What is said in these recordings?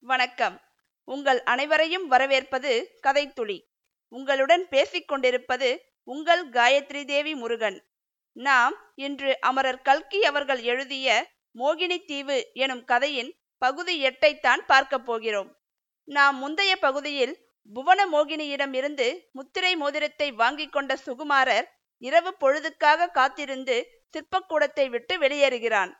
வணக்கம். உங்கள் அனைவரையும் வரவேற்பது கதைத்துளி. உங்களுடன் பேசிக்கொண்டிருப்பது உங்கள் காயத்ரி தேவி முருகன். நாம் இன்று அமரர் கல்கி அவர்கள் எழுதிய மோகினி தீவு எனும் கதையின் பகுதி எட்டைத்தான் பார்க்கப் போகிறோம். நாம் முந்தைய பகுதியில் புவன மோகினியிடம் இருந்து முத்திரை மோதிரத்தை வாங்கி கொண்ட சுகுமாரர் இரவு பொழுதுக்காக காத்திருந்து சிற்பக்கூடத்தை விட்டு வெளியேறுகிறான்.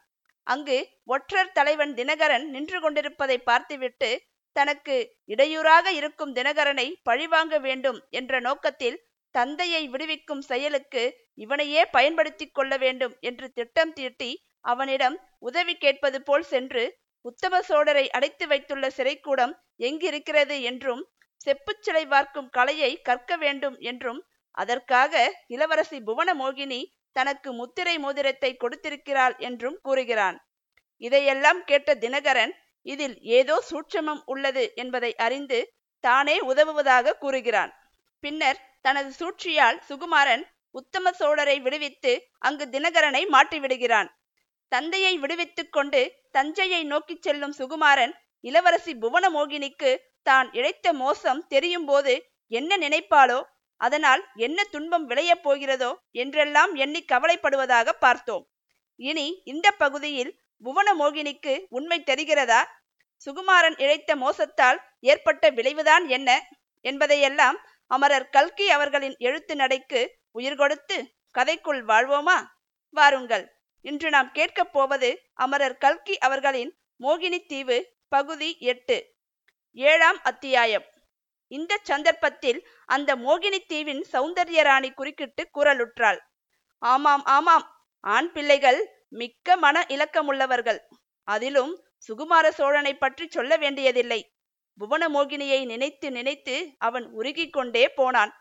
அங்கு ஒற்றர் தலைவன் தினகரன் நின்று கொண்டிருப்பதை பார்த்துவிட்டு தனக்கு இடையூறாக இருக்கும் தினகரனை பழிவாங்க வேண்டும் என்ற நோக்கத்தில் தந்தையை விடுவிக்கும் செயலுக்கு இவனையே பயன்படுத்தி கொள்ள வேண்டும் என்று திட்டம் தீட்டி அவனிடம் உதவி கேட்பது போல் சென்று உத்தம சோழரை அடைத்து வைத்துள்ள சிறைக்கூடம் எங்கிருக்கிறது என்றும் செப்புச்சிலை வார்க்கும் கலையை கற்க வேண்டும் என்றும் அதற்காக இளவரசி புவனமோகினி தனக்கு முத்திரை மோதிரத்தை கொடுத்திருக்கிறாள் என்றும் கூறுகிறான். இதையெல்லாம் கேட்ட தினகரன் இதில் ஏதோ சூட்சமம் உள்ளது என்பதை அறிந்து தானே உதவுவதாக கூறுகிறான். பின்னர் தனது சூழ்ச்சியால் சுகுமாரன் உத்தம சோழரை விடுவித்து அங்கு தினகரனை மாட்டிவிடுகிறான். தந்தையை விடுவித்துக் கொண்டு தஞ்சையை நோக்கிச் செல்லும் சுகுமாரன் இளவரசி புவனமோகினிக்கு தான் இழைத்த மோசம் தெரியும் போது என்ன நினைப்பாளோ அதனால் என்ன துன்பம் விளையப் போகிறதோ என்றெல்லாம் எண்ணி கவலைப்படுவதாக பார்த்தோம். இனி இந்த பகுதியில் புவன மோகினிக்கு உண்மை தெரிகிறதா? சுகுமாரன் இழைத்த மோசத்தால் ஏற்பட்ட விளைவுதான் என்ன? என்பதையெல்லாம் அமரர் கல்கி அவர்களின் எழுத்து நடைக்கு உயிர் கொடுத்து கதைக்குள் வாழ்வோமா? வாருங்கள். இன்று நாம் கேட்கப் போவது அமரர் கல்கி அவர்களின் மோகினி தீவு பகுதி எட்டு ஏழாம் அத்தியாயம். இந்த சந்தர்ப்பத்தில் அந்த மோகினி தீவின் சௌந்தர்யராணி குறுக்கிட்டு குரலுற்றாள். ஆமாம் ஆமாம் ஆண் பிள்ளைகள் மிக்க மன இலக்கமுள்ளவர்கள். அதிலும் சுகுமார சோழனை பற்றி சொல்ல வேண்டியதில்லை. புவன மோகினியை நினைத்து நினைத்து அவன் உருகிக் கொண்டே போனான்.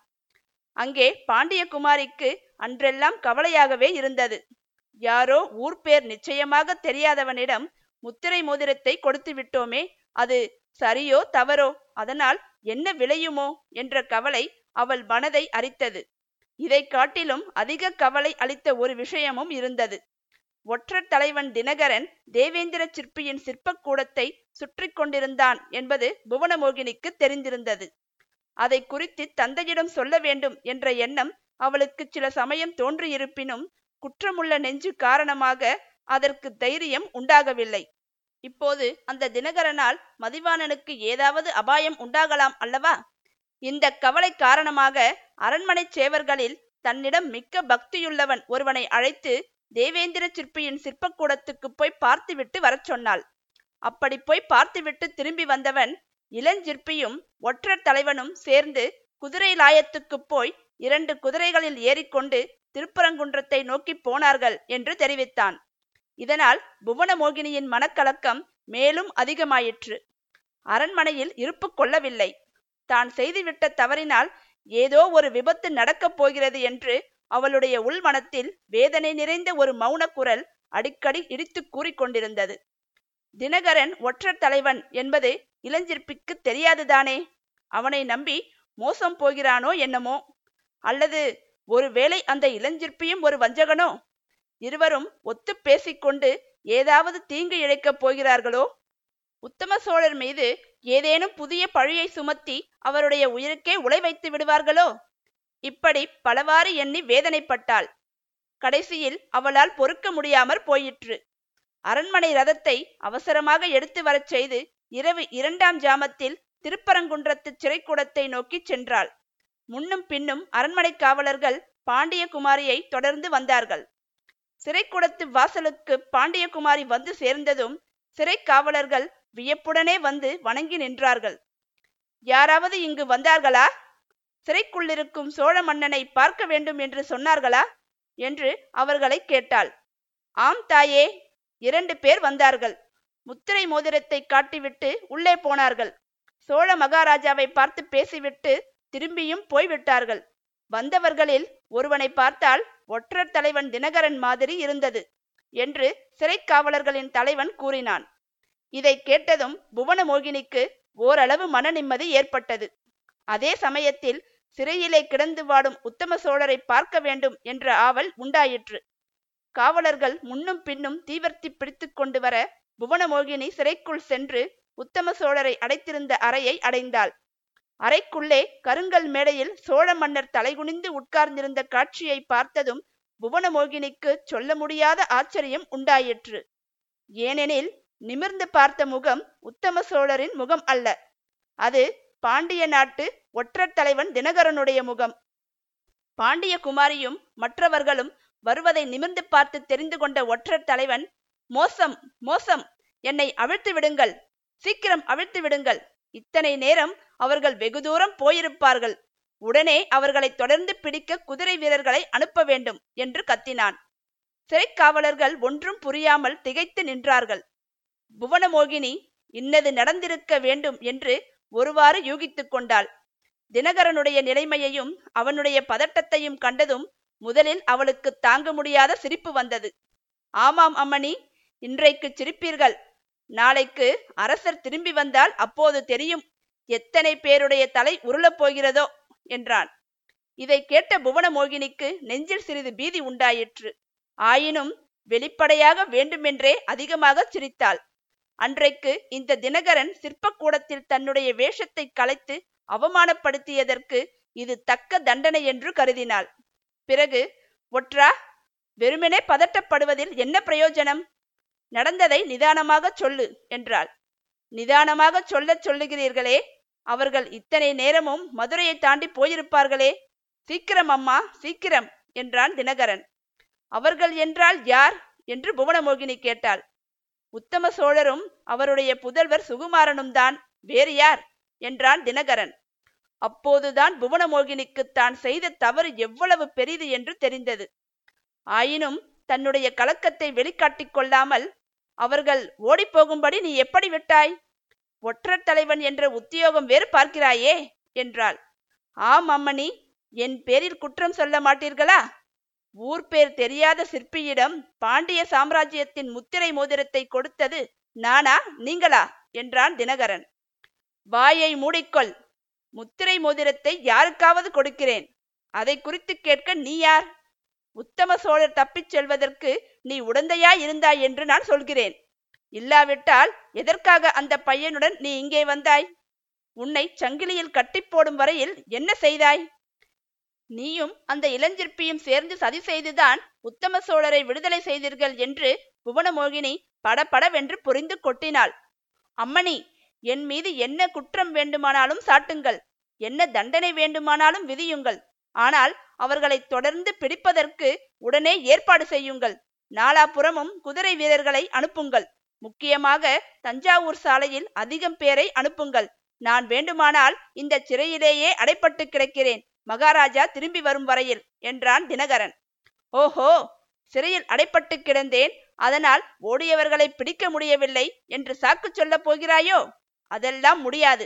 அங்கே பாண்டிய குமாரிக்கு அன்றெல்லாம் கவலையாகவே இருந்தது. யாரோ ஊர் பேர் நிச்சயமாக தெரியாதவனிடம் முத்திரை மோதிரத்தை கொடுத்து விட்டோமே அது சரியோ தவறோ? அதனால் என்ன விளையுமோ என்ற கவலை அவள் மனதை அரித்தது. இதை காட்டிலும் அதிக கவலை அளித்த ஒரு விஷயமும் இருந்தது. ஒற்றர் தலைவன் தினகரன் தேவேந்திர சிற்பியின் சிற்பக்கூடத்தை சுற்றி கொண்டிருந்தான் என்பது புவனமோகினிக்கு தெரிந்திருந்தது. அதை குறித்து தந்தையிடம் சொல்ல வேண்டும் என்ற எண்ணம் அவளுக்கு சில சமயம் தோன்றியிருப்பினும் குற்றமுள்ள நெஞ்சு காரணமாக அதற்கு தைரியம் உண்டாகவில்லை. இப்போது அந்த தினகரனால் மதிவாணனுக்கு ஏதாவது அபாயம் உண்டாகலாம் அல்லவா? இந்த கவலை காரணமாக அரண்மனை சேவர்களில் தன்னிடம் மிக்க பக்தியுள்ளவன் ஒருவனை அழைத்து தேவேந்திர சிற்பியின் சிற்பக்கூடத்துக்கு போய் பார்த்துவிட்டு வரச் சொன்னாள். அப்படி போய் பார்த்துவிட்டு திரும்பி வந்தவன் இளஞ்சிற்பியும் ஒற்றர் தலைவனும் சேர்ந்து குதிரை லாயத்துக்குப் போய் இரண்டு குதிரைகளில் ஏறிக்கொண்டு திருப்பரங்குன்றத்தை நோக்கி போனார்கள் என்று தெரிவித்தான். இதனால் புவனமோகினியின் மனக்கலக்கம் மேலும் அதிகமாயிற்று. அரண்மனையில் இருப்பு கொள்ளவில்லை. தான் செய்துவிட்ட தவறினால் ஏதோ ஒரு விபத்து நடக்கப் போகிறது என்று அவளுடைய உள்மனத்தில் வேதனை நிறைந்த ஒரு மௌன குரல் அடிக்கடி இடித்து கூறிக்கொண்டிருந்தது தினகரன் ஒற்றர் தலைவன் என்பது இளஞ்சிற்பிக்கு தெரியாதுதானே? அவனை நம்பி மோசம் போகிறானோ என்னமோ? அல்லது ஒருவேளை அந்த இளஞ்சிற்பியும் ஒரு வஞ்சகனோ? இருவரும் ஒத்து பேசிக்கொண்டு ஏதாவது தீங்கு இழைக்கப் போகிறார்களோ? உத்தம சோழர் மீது ஏதேனும் புதிய பழியை சுமத்தி அவருடைய உயிருக்கே உலை வைத்து விடுவார்களோ? இப்படி பலவாறு எண்ணி வேதனைப்பட்டாள். கடைசியில் அவளால் பொறுக்க முடியாமற் போயிற்று. அரண்மனை ரதத்தை அவசரமாக எடுத்து வரச் செய்து இரவு இரண்டாம் ஜாமத்தில் திருப்பரங்குன்றத்து சிறைக்கூடத்தை நோக்கிச் சென்றாள். முன்னும் பின்னும் அரண்மனை காவலர்கள் பாண்டிய குமாரியை தொடர்ந்து வந்தார்கள். சிறைக்குடத்து வாசலுக்கு பாண்டியகுமாரி வந்து சேர்ந்ததும் சிறை காவலர்கள் வியப்புடனே வந்து வணங்கி நின்றார்கள். யாராவது இங்கு வந்தார்களா? சிறைக்குள்ளிருக்கும் சோழ மன்னனை பார்க்க வேண்டும் என்று சொன்னார்களா? என்று அவர்களை கேட்டாள். ஆம் தாயே. இரண்டு பேர் வந்தார்கள். முத்திரை மோதிரத்தை காட்டிவிட்டு உள்ளே போனார்கள். சோழ மகாராஜாவை பார்த்து பேசிவிட்டு திரும்பியும் போய்விட்டார்கள். வந்தவர்களில் ஒருவனை பார்த்தால் ஒற்றர் தலைவன் தினகரன் மாதிரி இருந்தது என்று சிறை காவலர்களின் தலைவன் கூறினான். இதை கேட்டதும் புவனமோகினிக்கு ஓரளவு மன நிம்மதி ஏற்பட்டது. அதே சமயத்தில் சிறையிலே கிடந்து வாடும் உத்தம சோழரை பார்க்க வேண்டும் என்ற ஆவல் உண்டாயிற்று. காவலர்கள் முன்னும் பின்னும் தீவர்த்தி பிடித்து கொண்டு வர புவனமோகினி சிறைக்குள் சென்று உத்தம சோழரை அடைத்திருந்த அறையை அடைந்தாள். அறைக்குள்ளே கருங்கல் மேடையில் சோழ மன்னர் தலைகுனிந்து உட்கார்ந்திருந்த காட்சியை பார்த்ததும் புவனமோகினிக்கு சொல்ல முடியாத ஆச்சரியம் உண்டாயிற்று. ஏனெனில் நிமிர்ந்து பார்த்த முகம் உத்தம சோழரின் முகம் அல்ல. அது பாண்டிய நாட்டு ஒற்றர் தலைவன் தினகரனுடைய முகம். பாண்டிய குமாரியும் மற்றவர்களும் வருவதை நிமிர்ந்து பார்த்து தெரிந்து கொண்ட ஒற்றர் தலைவன் மோசம் மோசம் என்னை அவிழ்த்து விடுங்கள் சீக்கிரம் அவிழ்த்து விடுங்கள் இத்தனை நேரம் அவர்கள் வெகு தூரம் போயிருப்பார்கள். உடனே அவர்களை தொடர்ந்து பிடிக்க குதிரை வீரர்களை அனுப்ப வேண்டும் என்று கத்தினான். சிறைக்காவலர்கள் ஒன்றும் புரியாமல் திகைத்து நின்றார்கள். புவனமோகினி இன்னது நடந்திருக்க வேண்டும் என்று ஒருவாறு யூகித்துக் கொண்டாள். தினகரனுடைய நிலைமையையும் அவனுடைய பதட்டத்தையும் கண்டதும் முதலில் அவளுக்கு தாங்க முடியாத சிரிப்பு வந்தது. ஆமாம் அம்மணி இன்றைக்கு சிரிப்பீர்கள். நாளைக்கு அரசர் திரும்பி வந்தால் அப்போது தெரியும் எத்தனை பேருடைய தலை உருளப் போகிறதோ என்றான். இதை கேட்ட புவனமோகினிக்கு நெஞ்சில் சிறிது பீதி உண்டாயிற்று. ஆயினும் வெளிப்படையாக வேண்டுமென்றே அதிகமாக சிரித்தாள். அன்றைக்கு இந்த தினகரன் சிற்பக்கூடத்தில் தன்னுடைய வேஷத்தை கலைத்து அவமானப்படுத்தியதற்கு இது தக்க தண்டனை என்று கருதினாள். பிறகு ஒற்றா வெறுமனே பதட்டப்படுவதில் என்ன பிரயோஜனம்? நடந்ததை நிதானமாக சொல்லு என்றாள். நிதானமாக சொல்லச் சொல்லுகிறீர்களே அவர்கள் இத்தனை நேரமும் மதுரையை தாண்டி போயிருப்பார்களே. சீக்கிரம் அம்மா சீக்கிரம் என்றான் தினகரன். அவர்கள் என்றால் யார்? என்று புவனமோகினி கேட்டாள். உத்தம சோழரும் அவருடைய புதல்வர் சுகுமாரனும் தான் வேறு யார்? என்றான் தினகரன். அப்போதுதான் புவனமோகினிக்கு தான் செய்த தவறு எவ்வளவு பெரிது என்று தெரிந்தது. ஆயினும் தன்னுடைய கலக்கத்தை வெளிக்காட்டிக் கொள்ளாமல் அவர்கள் ஓடிப்போகும்படி நீ எப்படி விட்டாய்? ஒற்றர் தலைவன் என்ற உத்தியோகம் வேறு பார்க்கிறாயே என்றாள். ஆம் அம்மணி என் பேரில் குற்றம் சொல்ல மாட்டீர்களா? ஊர் பேர் தெரியாத சிற்பியிடம் பாண்டிய சாம்ராஜ்யத்தின் முத்திரை மோதிரத்தை கொடுத்தது நானா நீங்களா? என்றான் தினகரன். வாயை மூடிக்கொள். முத்திரை மோதிரத்தை யாருக்காவது கொடுக்கிறேன். அதை குறித்து கேட்க நீ யார்? உத்தம சோழர் தப்பிச் செல்வதற்கு நீ உடந்தையாய் இருந்தாய் என்று நான் சொல்கிறேன். இல்லாவிட்டால் எதற்காக அந்த பையனுடன் நீ இங்கே வந்தாய்? உன்னை சங்கிலியில் கட்டி போடும் வரையில் என்ன செய்தாய்? நீயும் அந்த இளஞ்சிற்பியும் சேர்ந்து சதி செய்துதான் உத்தம சோழரை விடுதலை செய்தீர்கள் என்று புவனமோகினி படபடவென்று புரிந்து கொட்டினாள். அம்மணி என் மீது என்ன குற்றம் வேண்டுமானாலும் சாட்டுங்கள். என்ன தண்டனை வேண்டுமானாலும் விதியுங்கள். ஆனால் அவர்களை தொடர்ந்து பிடிப்பதற்கு உடனே ஏற்பாடு செய்யுங்கள். நாலாபுறமும் குதிரை வீரர்களை அனுப்புங்கள். முக்கியமாக தஞ்சாவூர் சாலையில் அதிகம் பேரை அனுப்புங்கள். நான் வேண்டுமானால் இந்த சிறையிலேயே அடைப்பட்டு கிடக்கிறேன். மகாராஜா திரும்பி வரும் வரையில் என்றான் தினகரன். ஓஹோ சிறையில் அடைப்பட்டு கிடந்தேன். அதனால் ஓடியவர்களை பிடிக்க முடியவில்லை என்று சாக்கு சொல்லப் போகிறாயோ? அதெல்லாம் முடியாது.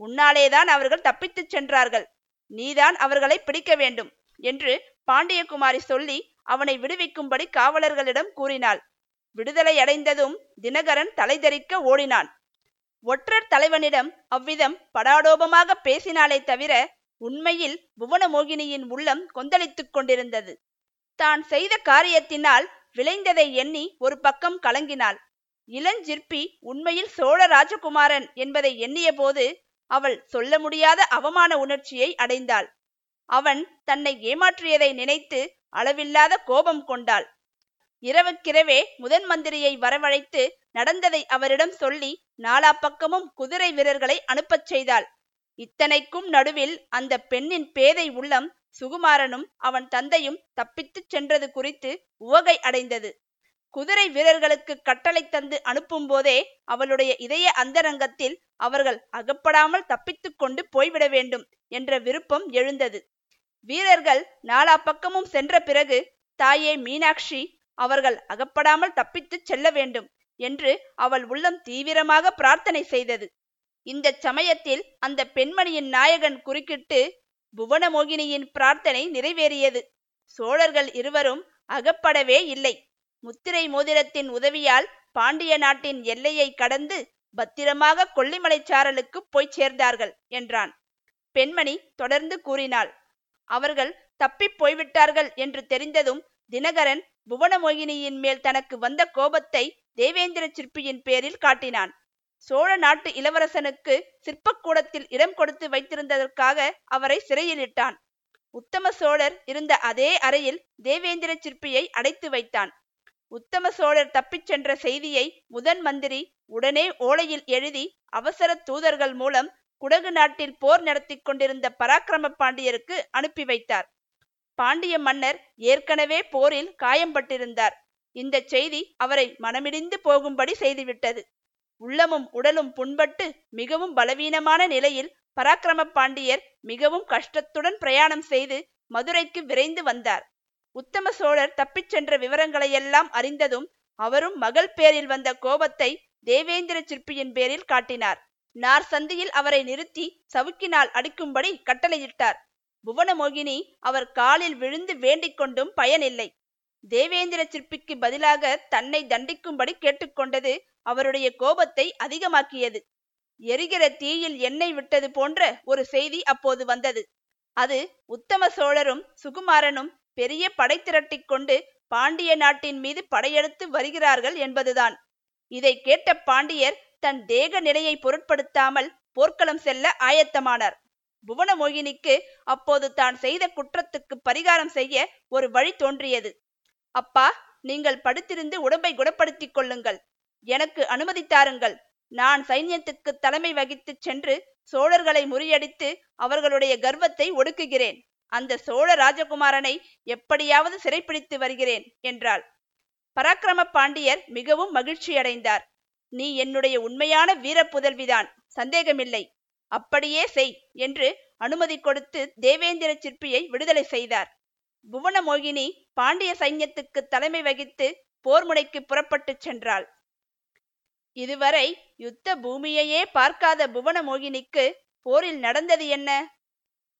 உன்னாலேதான் அவர்கள் தப்பித்துச் சென்றார்கள். நீதான் அவர்களை பிடிக்க வேண்டும் என்று பாண்டியகுமாரி சொல்லி அவனை விடுவிக்கும்படி காவலர்களிடம் கூறினாள். விடுதலை அடைந்ததும் தினகரன் தலைதறிக்க ஓடினான். ஒற்றர் தலைவனிடம் அவ்விதம் படாடோபமாக பேசினாலே தவிர உண்மையில் புவனமோகினியின் உள்ளம் கொந்தளித்துக் கொண்டிருந்தது. தான் செய்த காரியத்தினால் விளைந்ததை எண்ணி ஒரு பக்கம் கலங்கினாள். இளஞ்சிற்பி உண்மையில் சோழ ராஜகுமாரன் என்பதை எண்ணியபோது அவள் சொல்ல முடியாத அவமான உணர்ச்சியை அடைந்தாள். அவன் தன்னை ஏமாற்றியதை நினைத்து அளவில்லாத கோபம் கொண்டாள். இரவுக்கிரவே முதன் மந்திரியை வரவழைத்து நடந்ததை அவரிடம் சொல்லி நாலா பக்கமும் குதிரை வீரர்களை அனுப்பச் செய்தாள். இத்தனைக்கும் நடுவில் அந்த பெண்ணின் பேதை உள்ளம் சுகுமாரனும் அவன் தந்தையும் தப்பித்துச் சென்றது குறித்து உவகை அடைந்தது. குதிரை வீரர்களுக்கு கட்டளை தந்து அனுப்பும் போதே அவளுடைய இதய அந்தரங்கத்தில் அவர்கள் அகப்படாமல் தப்பித்துக் கொண்டு போய்விட வேண்டும் என்ற விருப்பம் எழுந்தது. வீரர்கள் நாலா பக்கமும் சென்ற பிறகு தாயே மீனாட்சி அவர்கள் அகப்படாமல் தப்பித்துச் செல்ல வேண்டும் என்று அவள் உள்ளம் தீவிரமாக பிரார்த்தனை செய்தது. இந்த சமயத்தில் அந்த பெண்மணியின் நாயகன் குறுக்கிட்டு புவனமோகினியின் பிரார்த்தனை நிறைவேறியது. சோழர்கள் இருவரும் அகப்படவே இல்லை. முத்திரை மோதிரத்தின் உதவியால் பாண்டிய நாட்டின் எல்லையை கடந்து பத்திரமாக கொல்லிமலை சாரலுக்கு போய் சேர்ந்தார்கள் என்றான். பெண்மணி தொடர்ந்து கூறினாள் அவர்கள் தப்பிப் போய்விட்டார்கள் என்று தெரிந்ததும் தினகரன் புவனமோகினியின் மேல் தனக்கு வந்த கோபத்தை தேவேந்திர சிற்பியின் பேரில் காட்டினான். சோழ நாட்டு இளவரசனுக்கு சிற்பக்கூடத்தில் இடம் கொடுத்து வைத்திருந்ததற்காக அவரை சிறையிலிட்டான் உத்தம சோழர் இருந்த அதே அறையில் தேவேந்திர சிற்பியை அடைத்து வைத்தான். உத்தம சோழர் தப்பிச் சென்ற செய்தியை முதன் மந்திரி உடனே ஓலையில் எழுதி அவசர தூதர்கள் மூலம் குடகு நாட்டில் போர் நடத்தி கொண்டிருந்த பராக்கிரம பாண்டியருக்கு அனுப்பி வைத்தார். பாண்டிய மன்னர் ஏற்கனவே போரில் காயம்பட்டிருந்தார். இந்த செய்தி அவரை மனமிடிந்து போகும்படி செய்துவிட்டது. உள்ளமும் உடலும் புண்பட்டு மிகவும் பலவீனமான நிலையில் பராக்கிரம பாண்டியர் மிகவும் கஷ்டத்துடன் பிரயாணம் செய்து மதுரைக்கு விரைந்து வந்தார். உத்தம சோழர் தப்பிச் சென்ற விவரங்களையெல்லாம் அறிந்ததும் அவரும் மகள் பேரில் வந்த கோபத்தை தேவேந்திர சிற்பியின் பேரில் காட்டினார். நார் சந்தியில் அவரை நிறுத்தி சவுக்கினால் அடிக்கும்படி கட்டளையிட்டார். புவனமோகினி அவர் காலில் விழுந்து வேண்டிக் கொண்டும் பயனில்லை. தேவேந்திர சிற்பிக்கு பதிலாக தன்னை தண்டிக்கும்படி கேட்டுக்கொண்டது அவருடைய கோபத்தை அதிகமாக்கியது. எரிகிற தீயில் எண்ணெய் விட்டது போன்ற ஒரு செய்தி அப்போது வந்தது. அது உத்தம சோழரும் சுகுமாரனும் பெரிய படை திரட்டிக் கொண்டு பாண்டிய நாட்டின் மீது படையெடுத்து வருகிறார்கள் என்பதுதான். இதை கேட்ட பாண்டியர் தன் தேக நிலையை பொருட்படுத்தாமல் போர்க்களம் செல்ல ஆயத்தமானார். புவனமோகினிக்கு அப்போது தான் செய்த குற்றத்துக்கு பரிகாரம் செய்ய ஒரு வழி தோன்றியது. அப்பா நீங்கள் படுத்திருந்து உடம்பை குணப்படுத்திக் கொள்ளுங்கள். எனக்கு அனுமதி தாருங்கள். நான் சைன்யத்துக்கு தலைமை வகித்து சென்று சோழர்களை முறியடித்து அவர்களுடைய கர்வத்தை ஒடுக்குகிறேன். அந்த சோழ ராஜகுமாரனை எப்படியாவது சிறைப்பிடித்து வருகிறேன் என்றாள். பராக்கிரம பாண்டியர் மிகவும் மகிழ்ச்சியடைந்தார் நீ என்னுடைய உண்மையான வீர புதல்விதான் சந்தேகமில்லை. அப்படியே செய் என்று அனுமதி கொடுத்து தேவேந்திர சிற்பியை விடுதலை செய்தார். புவனமோகினி பாண்டிய சைன்யத்துக்கு தலைமை வகித்து போர்முனைக்கு புறப்பட்டு சென்றாள். இதுவரை யுத்த பூமியையே பார்க்காத புவனமோகினிக்கு போரில் நடந்தது என்ன?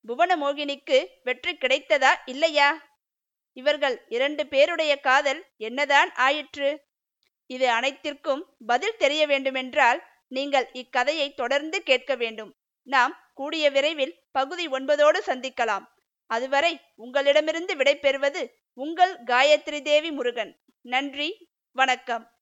புவனமோகினிக்கு வெற்றி கிடைத்ததா இல்லையா? இவர்கள் இரண்டு பேருடைய காதல் என்னதான் ஆயிற்று? இது அனைத்திற்கும் பதில் தெரிய வேண்டுமென்றால் நீங்கள் இக்கதையை தொடர்ந்து கேட்க வேண்டும். நாம் கூடிய விரைவில் பகுதி ஒன்பதோடு சந்திக்கலாம். அதுவரை உங்களிடமிருந்து விடைபெறுவது உங்கள் காயத்ரி தேவி முருகன். நன்றி வணக்கம்.